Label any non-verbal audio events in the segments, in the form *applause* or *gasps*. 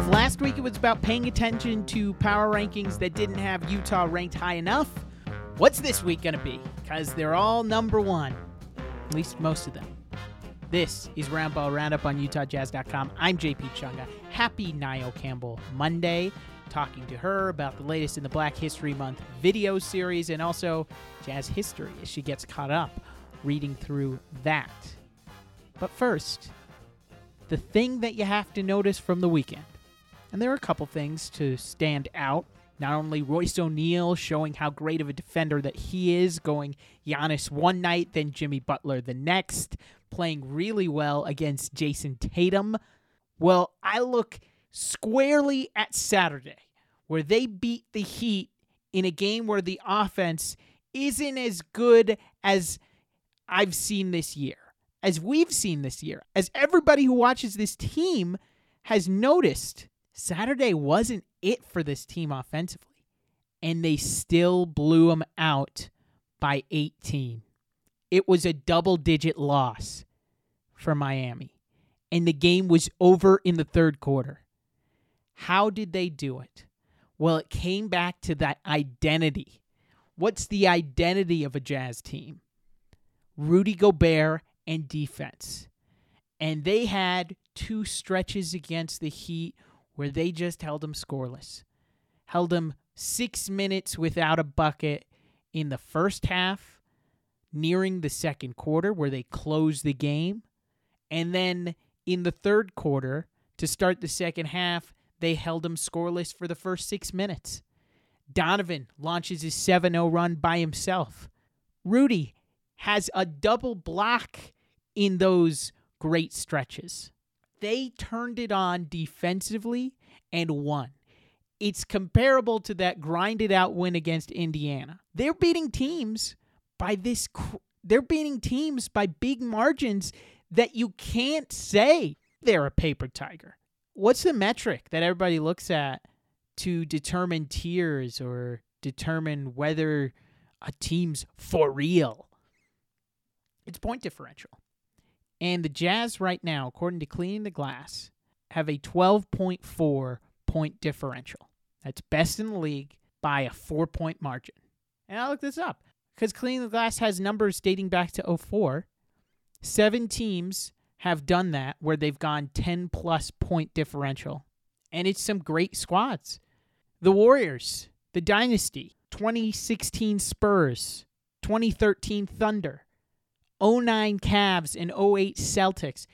If last week it was about paying attention to power rankings that didn't have Utah ranked high enough, what's this week going to be? Because they're all number one, at least most of them. This is Roundball Roundup on UtahJazz.com. I'm JP Chunga. Happy Niall Campbell Monday. Talking to her about the latest in the Black History Month video series and also jazz history as she gets caught up reading through that. But first, the thing that you have to notice from the weekend. And there are a couple things to stand out. Not only Royce O'Neale showing how great of a defender that he is, going Giannis one night, then Jimmy Butler the next, playing really well against Jayson Tatum. Well, I look squarely at Saturday, where they beat the Heat in a game where the offense isn't as good as I've seen this year, as we've seen this year, as everybody who watches this team has noticed. Saturday wasn't it for this team offensively, and they still blew them out by 18. It was a double digit loss for Miami, and the game was over in the third quarter. How did they do it? Well, it came back to that identity. What's the identity of a Jazz team? Rudy Gobert and defense. And they had two stretches against the Heat where they just held them scoreless. Held them six minutes without a bucket in the first half, nearing the second quarter, where they closed the game. And then in the third quarter, to start the second half, they held them scoreless for the first six minutes. Donovan launches his 7 0 run by himself. Rudy has a double block in those great stretches. They turned it on defensively and won. It's comparable to that grinded out win against Indiana. They're beating teams by this they're beating teams by big margins that you can't say they're a paper tiger. What's the metric that everybody looks at to determine tiers or determine whether a team's for real? It's point differential. And the Jazz right now, according to Cleaning the Glass, have a 12.4 point differential. That's best in the league by a four point margin. And I looked this up because Cleaning the Glass has numbers dating back to 04. Seven teams have done that where they've gone 10 plus point differential. And it's some great squads. The Warriors, the Dynasty, 2016 Spurs, 2013 Thunder, 09 Cavs and 08 Celtics.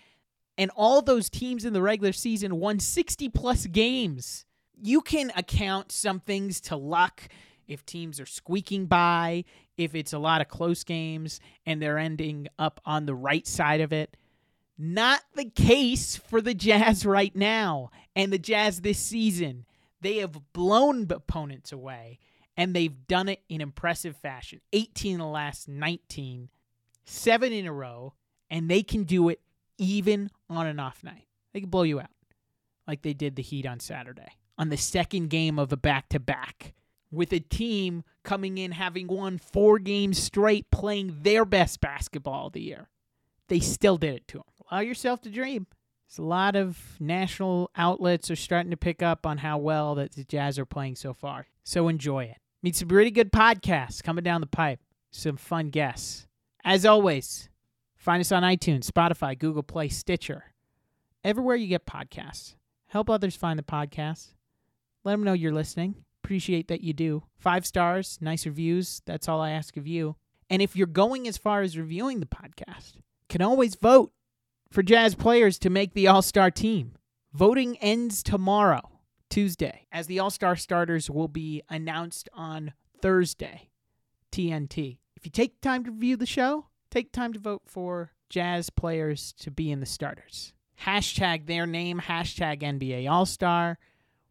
And all those teams in the regular season won 60 plus games. You can account some things to luck if teams are squeaking by, if it's a lot of close games and they're ending up on the right side of it. Not the case for the Jazz right now and the Jazz this season. They have blown opponents away and they've done it in impressive fashion. 18 in the last 19 seven in a row, and they can do it even on an off night. They can blow you out like they did the Heat on Saturday on the second game of a back to back with a team coming in having won four games straight playing their best basketball of the year. They still did it to them. Allow yourself to dream. There's a lot of national outlets are starting to pick up on how well that the Jazz are playing so far. So enjoy it. Meet some pretty good podcasts coming down the pipe. Some fun guests. As always, find us on iTunes, Spotify, Google Play, Stitcher, everywhere you get podcasts. Help others find the podcast. Let them know you're listening. Appreciate that you do. Five stars, nice reviews. That's all I ask of you. And if you're going as far as reviewing the podcast, can always vote for Jazz players to make the All Star team. Voting ends tomorrow, Tuesday, as the All Star starters will be announced on Thursday, TNT you take time to review the show, take time to vote for Jazz players to be in the starters. Hashtag their name, hashtag NBA All Star,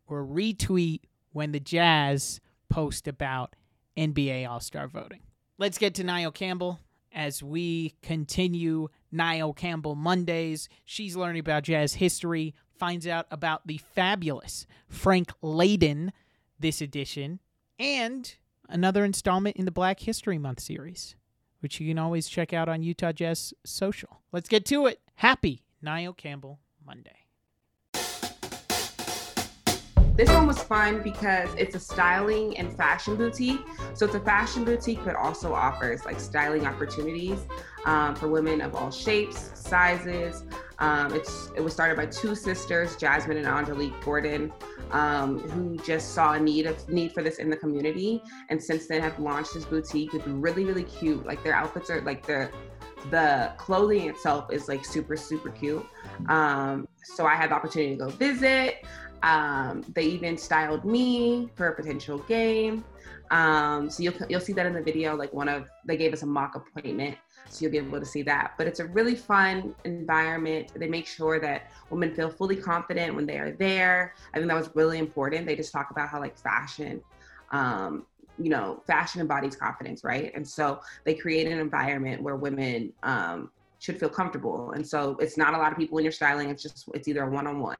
or retweet when the Jazz post about NBA All Star voting. Let's get to Niall Campbell as we continue Niall Campbell Mondays. She's learning about jazz history, finds out about the fabulous Frank Layden this edition, and another installment in the Black History Month series, which you can always check out on Utah Jazz Social. Let's get to it. Happy Niall Campbell Monday. This one was fun because it's a styling and fashion boutique. So it's a fashion boutique, but also offers like styling opportunities um, for women of all shapes, sizes. Um, it's it was started by two sisters, Jasmine and Angelique Gordon, um, who just saw a need of need for this in the community, and since then have launched this boutique. It's really really cute. Like their outfits are like the the clothing itself is like super super cute. Um, so I had the opportunity to go visit. Um, they even styled me for a potential game. Um, so you'll you'll see that in the video. Like one of they gave us a mock appointment, so you'll be able to see that. But it's a really fun environment. They make sure that women feel fully confident when they are there. I think that was really important. They just talk about how like fashion. Um, you know, fashion embodies confidence, right? And so they create an environment where women um, should feel comfortable. And so it's not a lot of people in your styling. It's just it's either a one-on-one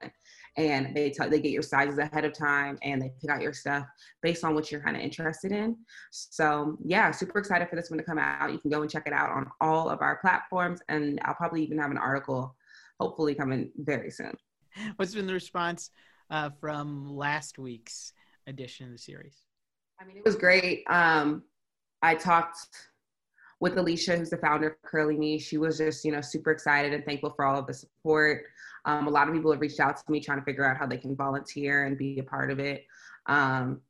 and they tell they get your sizes ahead of time and they pick out your stuff based on what you're kind of interested in. So yeah, super excited for this one to come out. You can go and check it out on all of our platforms, and I'll probably even have an article, hopefully coming very soon. What's been the response uh, from last week's edition of the series? I mean, it was great. Um, I talked with Alicia, who's the founder of Curly Me. She was just, you know, super excited and thankful for all of the support. Um, a lot of people have reached out to me trying to figure out how they can volunteer and be a part of it. Um,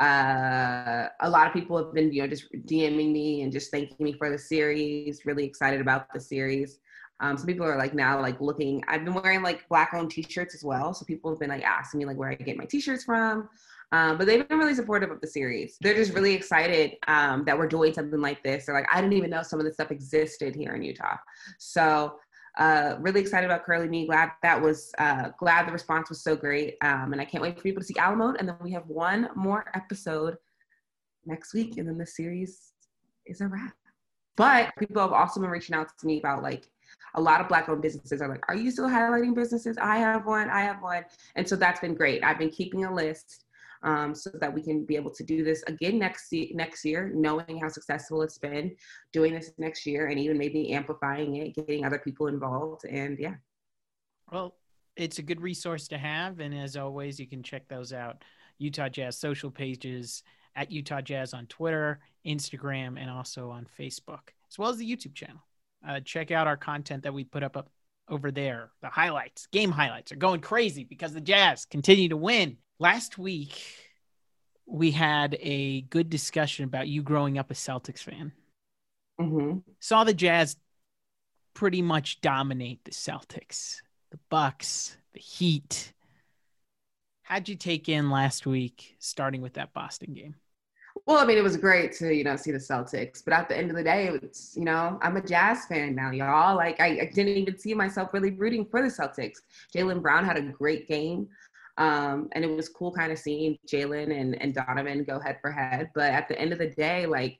uh, a lot of people have been, you know, just DMing me and just thanking me for the series. Really excited about the series. Um, some people are like now like looking. I've been wearing like black owned T-shirts as well, so people have been like asking me like where I get my T-shirts from. Um, but they've been really supportive of the series. They're just really excited um, that we're doing something like this. They're like, I didn't even know some of this stuff existed here in Utah. So uh, really excited about Curly Me. Glad that was uh, glad the response was so great, um, and I can't wait for people to see Alamode. And then we have one more episode next week, and then the series is a wrap. But people have also been reaching out to me about like a lot of black-owned businesses are like, "Are you still highlighting businesses? I have one. I have one." And so that's been great. I've been keeping a list um, so that we can be able to do this again next next year, knowing how successful it's been, doing this next year, and even maybe amplifying it, getting other people involved, and yeah. Well, it's a good resource to have, and as always, you can check those out. Utah Jazz social pages at Utah Jazz on Twitter, Instagram, and also on Facebook, as well as the YouTube channel. Uh, check out our content that we put up, up over there. The highlights, game highlights, are going crazy because the Jazz continue to win last week we had a good discussion about you growing up a Celtics fan. Mm-hmm. Saw the Jazz pretty much dominate the Celtics, the Bucks, the Heat. How'd you take in last week, starting with that Boston game? Well, I mean, it was great to you know see the Celtics, but at the end of the day, it's you know I'm a Jazz fan now, y'all. Like I, I didn't even see myself really rooting for the Celtics. Jaylen Brown had a great game. Um, and it was cool kind of seeing Jalen and, and Donovan go head for head. But at the end of the day, like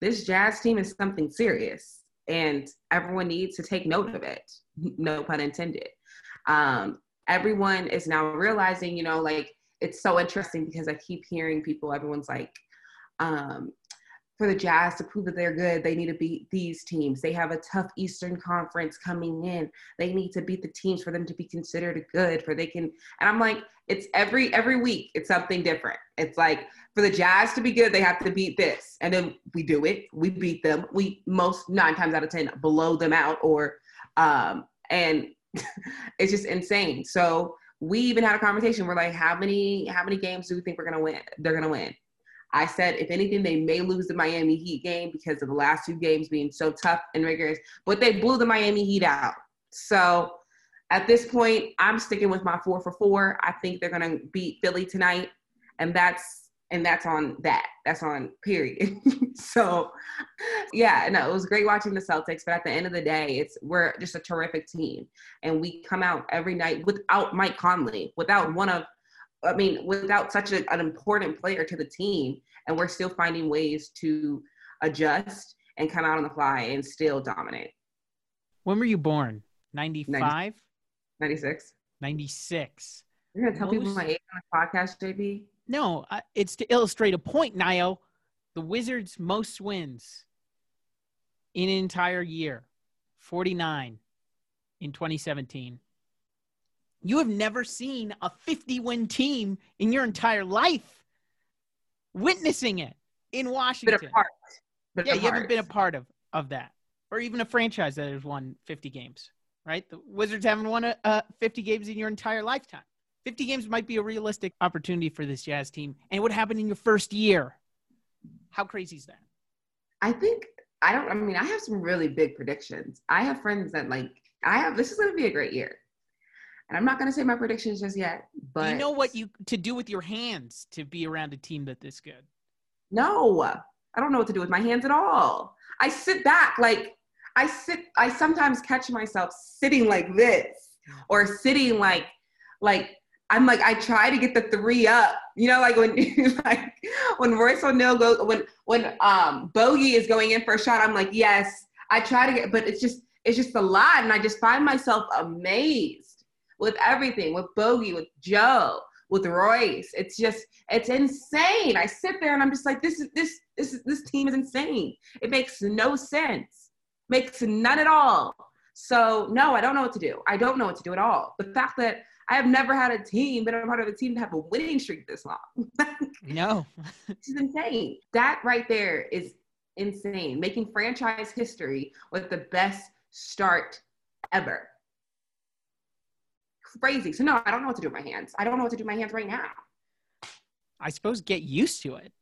this Jazz team is something serious and everyone needs to take note of it. *laughs* No pun intended. Um, everyone is now realizing, you know, like it's so interesting because I keep hearing people, everyone's like, um, for the Jazz to prove that they're good, they need to beat these teams. They have a tough Eastern Conference coming in. They need to beat the teams for them to be considered good. For they can, and I'm like, it's every every week. It's something different. It's like for the Jazz to be good, they have to beat this, and then we do it. We beat them. We most nine times out of ten blow them out, or um, and *laughs* it's just insane. So we even had a conversation. We're like, how many how many games do we think we're gonna win? They're gonna win I said, if anything, they may lose the Miami Heat game because of the last two games being so tough and rigorous, but they blew the Miami Heat out. So at this point, I'm sticking with my four for four. I think they're going to beat Philly tonight. And that's and that's on that. That's on period. *laughs* so yeah, no, it was great watching the Celtics, but at the end of the day, it's we're just a terrific team. And we come out every night without Mike Conley, without one of I mean, without such a, an important player to the team, and we're still finding ways to adjust and come out on the fly and still dominate. When were you born? 95? 96. 96. You're going to tell people my age on the podcast, JP? No, uh, it's to illustrate a point, Nio. The Wizards' most wins in an entire year 49 in 2017. You have never seen a 50 win team in your entire life witnessing it in Washington. Bit apart. Bit yeah, apart. you haven't been a part of, of that. Or even a franchise that has won 50 games, right? The Wizards haven't won a, uh, 50 games in your entire lifetime. 50 games might be a realistic opportunity for this Jazz team. And what happened in your first year. How crazy is that? I think I don't. I mean, I have some really big predictions. I have friends that like. I have. This is going to be a great year, and I'm not going to say my predictions just yet. But you know what you to do with your hands to be around a team that this good. No, I don't know what to do with my hands at all. I sit back like I sit. I sometimes catch myself sitting like this, or sitting like like I'm like I try to get the three up. You know, like when *laughs* like when Royce O'Neale goes when when um Bogey is going in for a shot, I'm like, yes, I try to get, but it's just it's just a lot, and I just find myself amazed with everything, with Bogey, with Joe, with Royce. It's just it's insane. I sit there and I'm just like, this is this this is this team is insane. It makes no sense. Makes none at all. So no, I don't know what to do. I don't know what to do at all. The fact that I have never had a team, been a part of a team to have a winning streak this long. *laughs* no. this is insane. That right there is insane. Making franchise history with the best start ever. Crazy. So no, I don't know what to do with my hands. I don't know what to do with my hands right now. I suppose get used to it.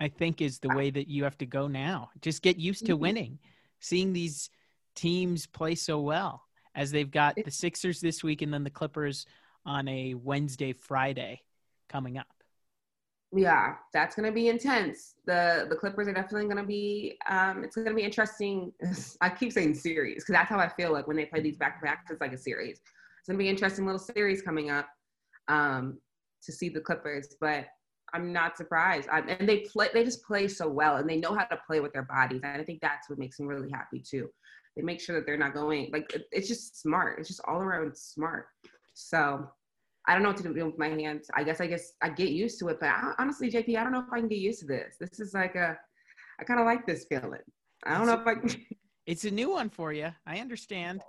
I think is the way that you have to go now. Just get used to winning. Seeing these teams play so well as they've got the Sixers this week and then the Clippers on a Wednesday, Friday coming up. Yeah, that's gonna be intense. The the Clippers are definitely gonna be. Um, it's gonna be interesting. *laughs* I keep saying series because that's how I feel like when they play these back to backs. It's like a series. It's gonna be an interesting little series coming up um, to see the Clippers, but I'm not surprised. I, and they play. They just play so well, and they know how to play with their bodies. And I think that's what makes me really happy too. They make sure that they're not going like it, it's just smart. It's just all around smart. So I don't know what to do with my hands. I guess I guess I get used to it, but I, honestly, JP, I don't know if I can get used to this. This is like a, I kind of like this feeling. I don't know if I. Can. It's a new one for you. I understand.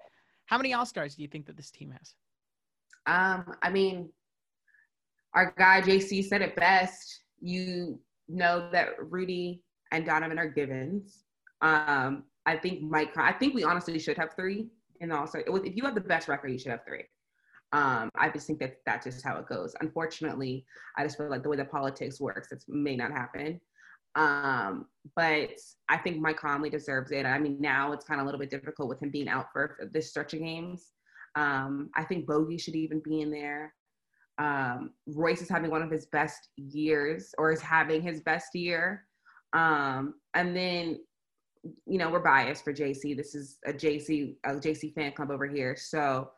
How many All Stars do you think that this team has? Um, I mean, our guy JC said it best. You know that Rudy and Donovan are givens. Um, I think Mike. I think we honestly should have three in All Star. If you have the best record, you should have three. Um, I just think that that's just how it goes. Unfortunately, I just feel like the way the politics works, it may not happen. Um, but I think Mike Conley deserves it. I mean, now it's kind of a little bit difficult with him being out for this stretch of games. Um, I think Bogey should even be in there. Um, Royce is having one of his best years, or is having his best year. Um, and then, you know, we're biased for JC. This is a JC a JC fan club over here, so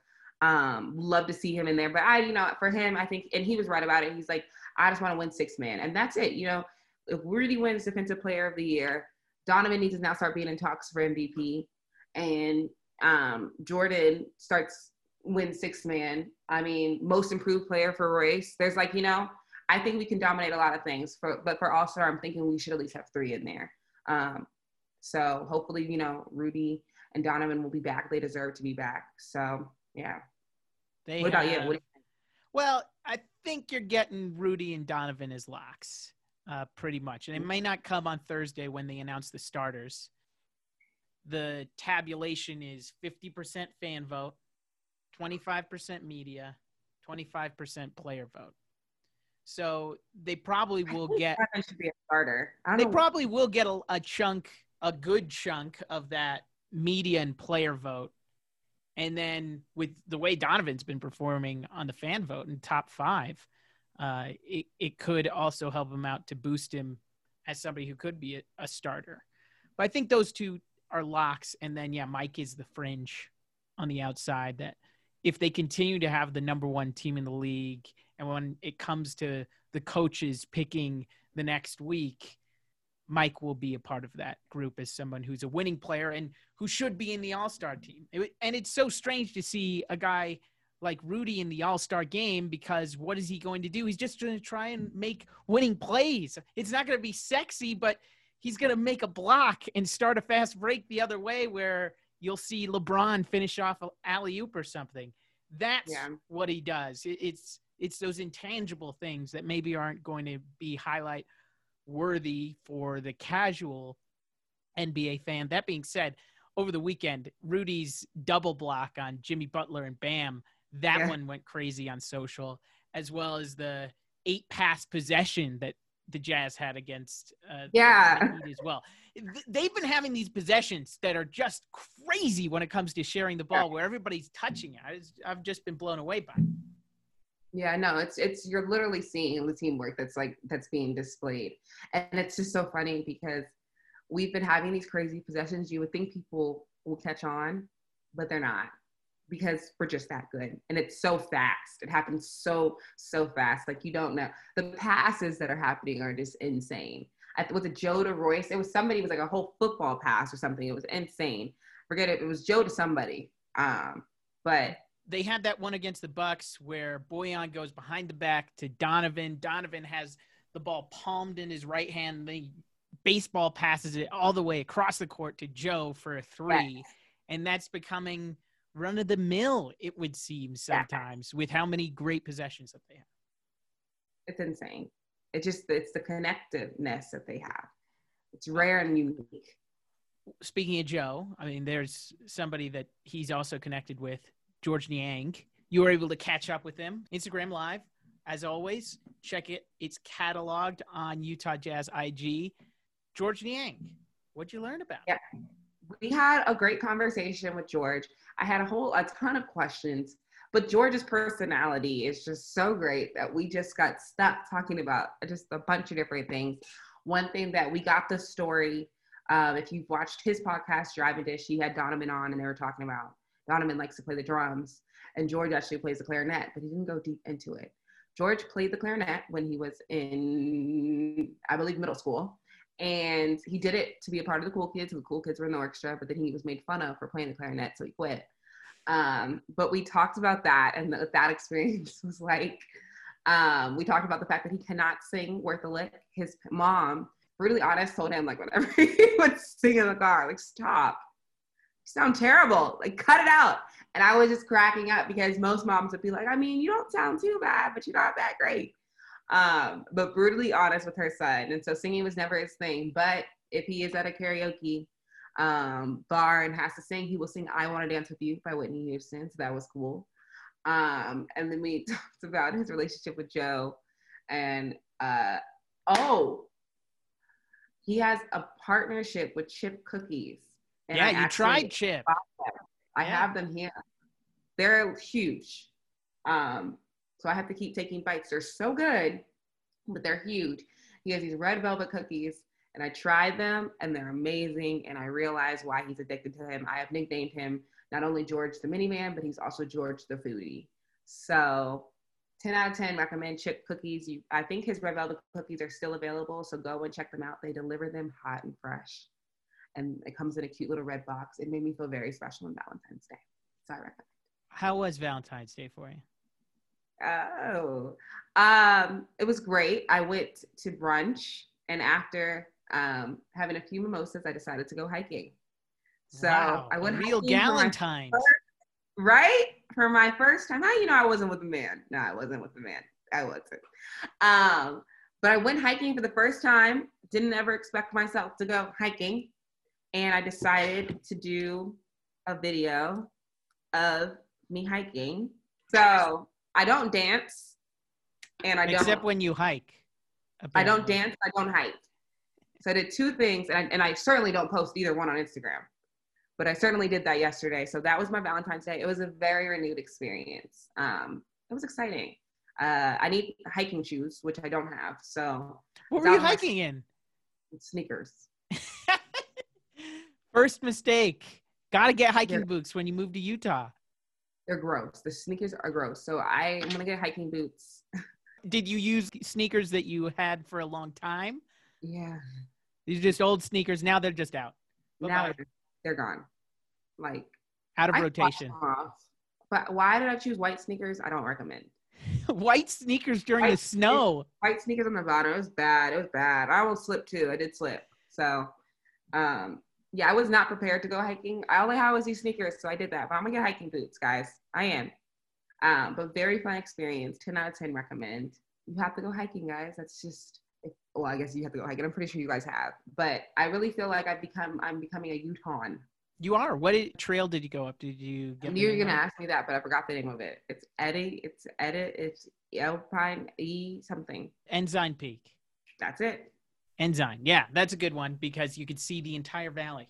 um, love to see him in there. But I, you know, for him, I think, and he was right about it. He's like, I just want to win six man, and that's it. You know, if Rudy wins Defensive Player of the Year, Donovan needs to now start being in talks for MVP, and um, Jordan starts win six man. I mean, most improved player for Royce. There's like, you know, I think we can dominate a lot of things. For but for All Star, I'm thinking we should at least have three in there. Um, so hopefully, you know, Rudy and Donovan will be back. They deserve to be back. So yeah. They what about have, you? What well, I think you're getting Rudy and Donovan as locks, uh, pretty much. And it may not come on Thursday when they announce the starters. The tabulation is 50% fan vote, 25% media, 25% player vote. So they probably will get. should be a starter. They know. probably will get a, a chunk, a good chunk of that media and player vote and then with the way Donovan's been performing on the fan vote in top five, uh, it, it could also help him out to boost him as somebody who could be a, a, starter. But I think those two are locks. And then, yeah, Mike is the fringe on the outside that if they continue to have the number one team in the league, and when it comes to the coaches picking the next week, Mike will be a part of that group as someone who's a winning player and who should be in the All Star team. It, and it's so strange to see a guy like Rudy in the All Star game because what is he going to do? He's just going to try and make winning plays. It's not going to be sexy, but he's going to make a block and start a fast break the other way where you'll see LeBron finish off an alley oop or something. That's Yeah. what he does. It's it's those intangible things that maybe aren't going to be highlight worthy for the casual NBA fan. That being said, over the weekend, Rudy's double block on Jimmy Butler and Bam, that Yeah. one went crazy on social, as well as the eight pass possession that the Jazz had against uh, Yeah. as well. They've been having these possessions that are just crazy when it comes to sharing the ball, where everybody's touching it. Was- I've just been blown away by. it. Yeah, no, it's it's you're literally seeing the teamwork that's like that's being displayed, and it's just so funny because we've been having these crazy possessions. You would think people will catch on, but they're not because we're just that good, and it's so fast. It happens so so fast. Like you don't know the passes that are happening are just insane. I, was it Joe to Royce? It was somebody. It was like a whole football pass or something. It was insane. Forget it. It was Joe to somebody. Um, but They had that one against the Bucks where Bojan goes behind the back to Donovan. Donovan has the ball palmed in his right hand. The baseball passes it all the way across the court to Joe for a three, and that's becoming run of the mill. It would seem Yeah. sometimes with how many great possessions that they have. it's insane. It just it's the connectiveness that they have. It's rare and unique. speaking of Joe, I mean, there's somebody that he's also connected with, George Niang. You were able to catch up with him. Instagram Live, as always. Check it. It's cataloged on Utah Jazz IG. George Niang, what'd you learn about? Yeah. We had a great conversation with George. I had a whole a ton of questions, but George's personality is just so great that we just got stuck talking about just a bunch of different things. One thing that we got the story. Um, if you've watched his podcast, Driving Dish, he had Donovan on, and they were talking about Donovan likes to play the drums, and George actually plays the clarinet, but he didn't go deep into it. George played the clarinet when he was in, I believe, middle school and he did it to be a part of the cool kids. The cool kids were in the orchestra, but then he was made fun of for playing the clarinet, so he quit. Um, but we talked about that, and th- that experience *laughs* was like, um, we talked about the fact that he cannot sing worth a lick. His mom, brutally honest, told him like whenever *laughs* he would sing in the car, like stop, you sound terrible, like cut it out. And I was just cracking up because most moms would be like, I mean, you don't sound too bad, but you're not that great um, but brutally honest with her son. And so singing was never his thing. But if he is at a karaoke um, bar and has to sing, he will sing I Want to Dance with You by Whitney Houston. So that was cool. Um, and then we *laughs* talked about his relationship with Joe. And uh, oh, he has a partnership with Chip Cookies. And yeah, I you tried Chip. I Yeah. have them here. They're huge. Um, so I have to keep taking bites. They're so good, but they're huge. He has these red velvet cookies, and I tried them, and they're amazing. And I realize why he's addicted to him. I have nicknamed him not only George the Minivan, but he's also George the Foodie. So 10 out of 10 recommend chip cookies. You, I think his red velvet cookies are still available, so go and check them out. They deliver them hot and fresh. And it comes in a cute little red box. It made me feel very special on Valentine's Day. So I recommend. How was Valentine's Day for you? Oh, um, it was great. I went to brunch, and after um, having a few mimosas, I decided to go hiking. So Wow, I went real for right for my first time. How you know I wasn't with a man? No, I wasn't with a man. I wasn't. Um, but I went hiking for the first time. Didn't ever expect myself to go hiking, and I decided to do a video of me hiking. So I don't dance, and I don't. Except when you hike. I don't dance. I don't hike. So I did two things, and I, and I certainly don't post either one on Instagram. But I certainly did that yesterday. So that was my Valentine's Day. It was a very renewed experience. Um, it was exciting. Uh, I need hiking shoes, which I don't have. So What were you hiking in? sneakers. *laughs* First mistake. Got to get hiking Yeah. boots when you move to Utah. They're gross. The sneakers are gross. So I, I'm gonna get hiking boots. *laughs* Did you use sneakers that you had for a long time? Yeah. These are just old sneakers. Now they're just out. Now Bye-bye. they're, they're gone. Like Out of I rotation. off. But why did I choose white sneakers? I don't recommend. *laughs* White sneakers during the White snow. white sneakers on the bottom. It was bad. It was bad. I almost slipped too. I did slip. So, um, yeah, I was not prepared to go hiking. I had was these sneakers, so I did that. But I'm gonna get hiking boots, guys. I am. Um, but very fun experience. 10 out of 10 recommend. You have to go hiking, guys. That's just well, I guess you have to go hiking. I'm pretty sure you guys have. But I really feel like I've become I'm becoming a Utahn. You are. What did, trail did you go up? Did you get? You were gonna ask me that, but I forgot the name of it. It's Eddie. It's Edit. It's Alpine E something. Ensign Peak. That's it. Ensign. Yeah, that's a good one because you could see the entire valley.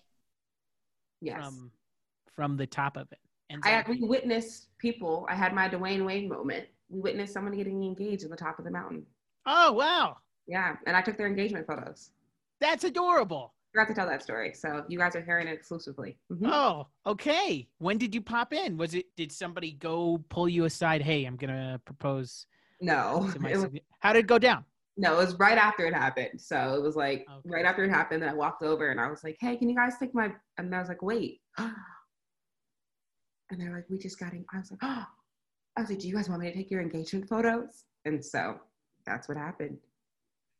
Yes. From from the top of it. Ensign I we witnessed people. I had my Dwayne Wayne moment. We witnessed someone getting engaged at the top of the mountain. Oh wow! Yeah, and I took their engagement photos. That's adorable. I forgot to tell that story, so you guys are hearing it exclusively. Mm-hmm. Oh, okay. When did you pop in? Was it? Did somebody go pull you aside? Hey, I'm gonna propose. No. Was, how did it go down? No, it was right after it happened. So it was like okay. right after it happened that I walked over and I was like, "Hey, can you guys take my?" And I was like, "Wait." *gasps* and they're like, "We just got." In. I was like, "Oh." *gasps* I was like, "Do you guys want me to take your engagement photos?" And so that's what happened.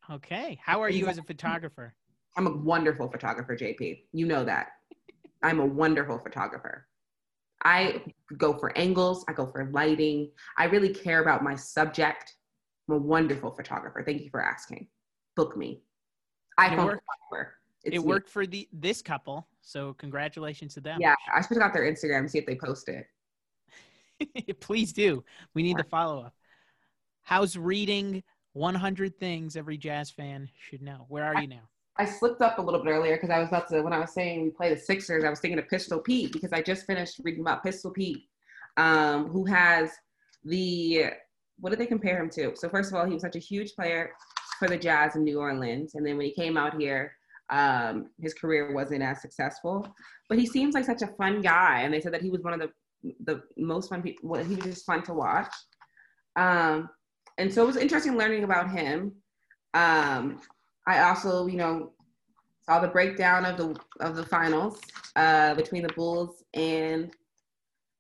Okay. How are you as a photographer? I'm a wonderful photographer, JP. You know that. *laughs* I'm a wonderful photographer. I go for angles, I go for lighting. I really care about my subject. I'm a wonderful photographer. Thank you for asking. Book me. I worked, it worked for the this couple, so congratulations to them. Yeah, I should have got their Instagram and see if they post it. *laughs* Please do. We need the follow up. How's reading 100 things every jazz fan should know. Where are you now? I slipped up a little bit earlier because I was about to, when I was saying we play the Sixers, I was thinking of Pistol Pete because I just finished reading about Pistol Pete, um, who has the, what did they compare him to? So, first of all, he was such a huge player for the Jazz in New Orleans. And then when he came out here, um, his career wasn't as successful. But he seems like such a fun guy. And they said that he was one of the, the most fun people, he was just fun to watch. Um, and so it was interesting learning about him. Um, I also, you know, saw the breakdown of the of the finals uh, between the Bulls and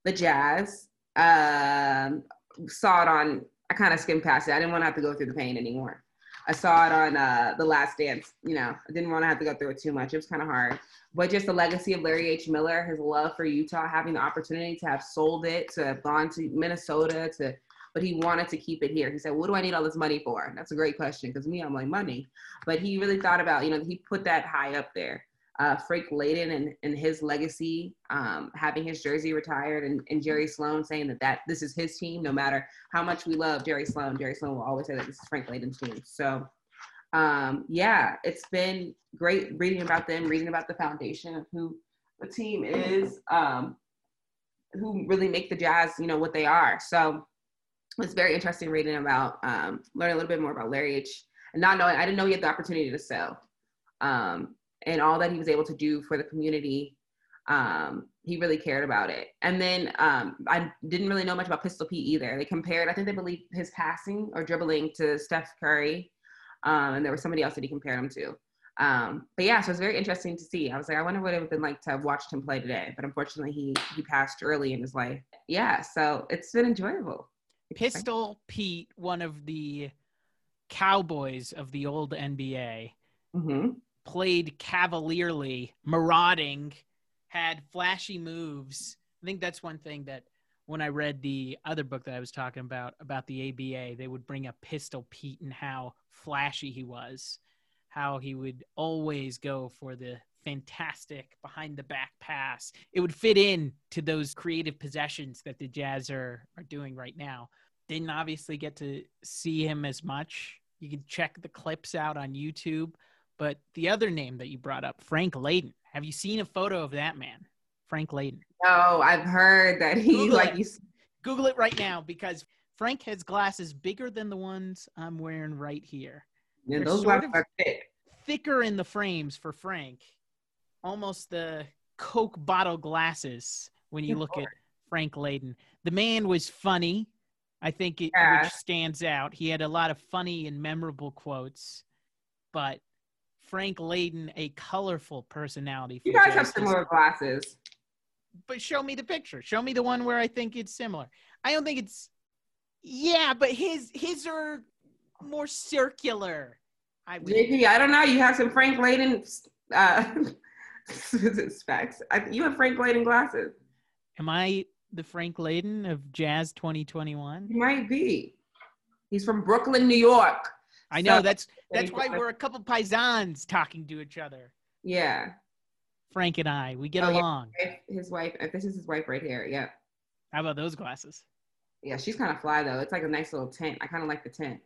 the Jazz. Um, saw it on. I kind of skimmed past it. I didn't want to have to go through the pain anymore. I saw it on uh, the Last Dance. You know, I didn't want to have to go through it too much. It was kind of hard. But just the legacy of Larry H. Miller, his love for Utah, having the opportunity to have sold it, to have gone to Minnesota, to but he wanted to keep it here. He said, What do I need all this money for? That's a great question because me, I'm like, money. But he really thought about, you know, he put that high up there. Uh, Frank Layden and, and his legacy, um, having his jersey retired, and, and Jerry Sloan saying that, that this is his team, no matter how much we love Jerry Sloan. Jerry Sloan will always say that this is Frank Layden's team. So, um, yeah, it's been great reading about them, reading about the foundation of who the team is, um, who really make the Jazz, you know, what they are. So, it's very interesting reading about um, learning a little bit more about Larry H. And not knowing, I didn't know he had the opportunity to sell, um, and all that he was able to do for the community. Um, he really cared about it. And then um, I didn't really know much about Pistol Pete either. They compared, I think they believe his passing or dribbling to Steph Curry, um, and there was somebody else that he compared him to. Um, but yeah, so it's very interesting to see. I was like, I wonder what it would have been like to have watched him play today. But unfortunately, he he passed early in his life. Yeah, so it's been enjoyable. Pistol Pete, one of the cowboys of the old NBA, mm-hmm. Played cavalierly, marauding, had flashy moves. I think that's one thing that when I read the other book that I was talking about, about the ABA, they would bring up Pistol Pete and how flashy he was, how he would always go for the fantastic behind the back pass. It would fit in to those creative possessions that the Jazz are, are doing right now. Didn't obviously get to see him as much. You can check the clips out on YouTube. But the other name that you brought up, Frank Layden. Have you seen a photo of that man, Frank Layden? No, I've heard that he Google like it. you. Google it right now because Frank has glasses bigger than the ones I'm wearing right here. Yeah, those glasses are thick. Thicker in the frames for Frank almost the Coke bottle glasses when you look at Frank Layden. The man was funny. I think it yeah. which stands out. He had a lot of funny and memorable quotes, but Frank Layden, a colorful personality. You guys have similar glasses. But show me the picture. Show me the one where I think it's similar. I don't think it's. Yeah, but his his are more circular. I would. JP, I don't know. You have some Frank Layden uh, *laughs* specs. I, you have Frank Layden glasses. Am I the Frank Layden of Jazz 2021? He might be. He's from Brooklyn, New York. I know So- that's that's why we're a couple paisans talking to each other. Yeah. Frank and I, we get Oh, along. If His wife. If uh, this is his wife right here. Yeah. How about those glasses? Yeah. She's kind of fly though. It's like a nice little tint. I kind of like the tint.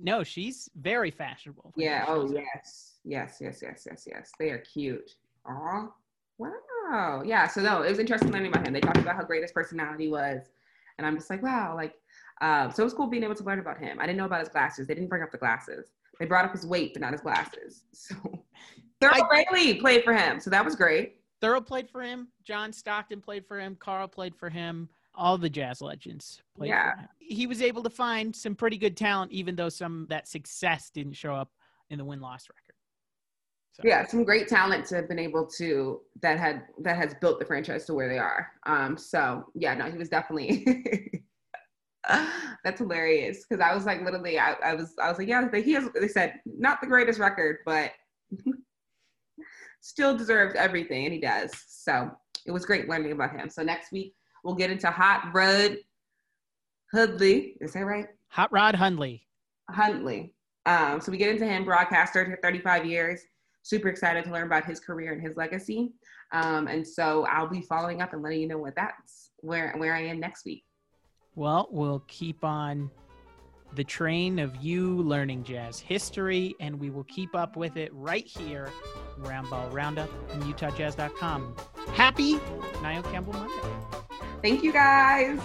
No, she's very fashionable. Yeah. Oh yes. Yes. Yes. Yes. Yes. Yes. They are cute. Aw. Wow. Yeah. So no, it was interesting learning about him. They talked about how great his personality was, and I'm just like, wow. Like, um, so it was cool being able to learn about him. I didn't know about his glasses. They didn't bring up the glasses. They brought up his weight, but not his glasses. *laughs* So, Thurl Bailey played for him, so that was great. Thurl played for him. John Stockton played for him. Carl played for him. All the jazz legends played Yeah. for him. He was able to find some pretty good talent, even though some of that success didn't show up in the win loss record. So, yeah some great talent to have been able to that had that has built the franchise to where they are um so yeah no he was definitely *laughs* *laughs* that's hilarious because i was like literally I, I was i was like yeah he has they said not the greatest record but *laughs* still deserves everything and he does so it was great learning about him so next week we'll get into hot rod Hudley. Is that right? Hot Rod Hundley. Huntley. Um, so we get into him, broadcaster, 35 years. Super excited to learn about his career and his legacy. Um, and so I'll be following up and letting you know what that's where where I am next week. Well, we'll keep on the train of you learning jazz history, and we will keep up with it right here, Roundball Roundup and UtahJazz.com. Happy Niall Campbell Monday. Thank you guys.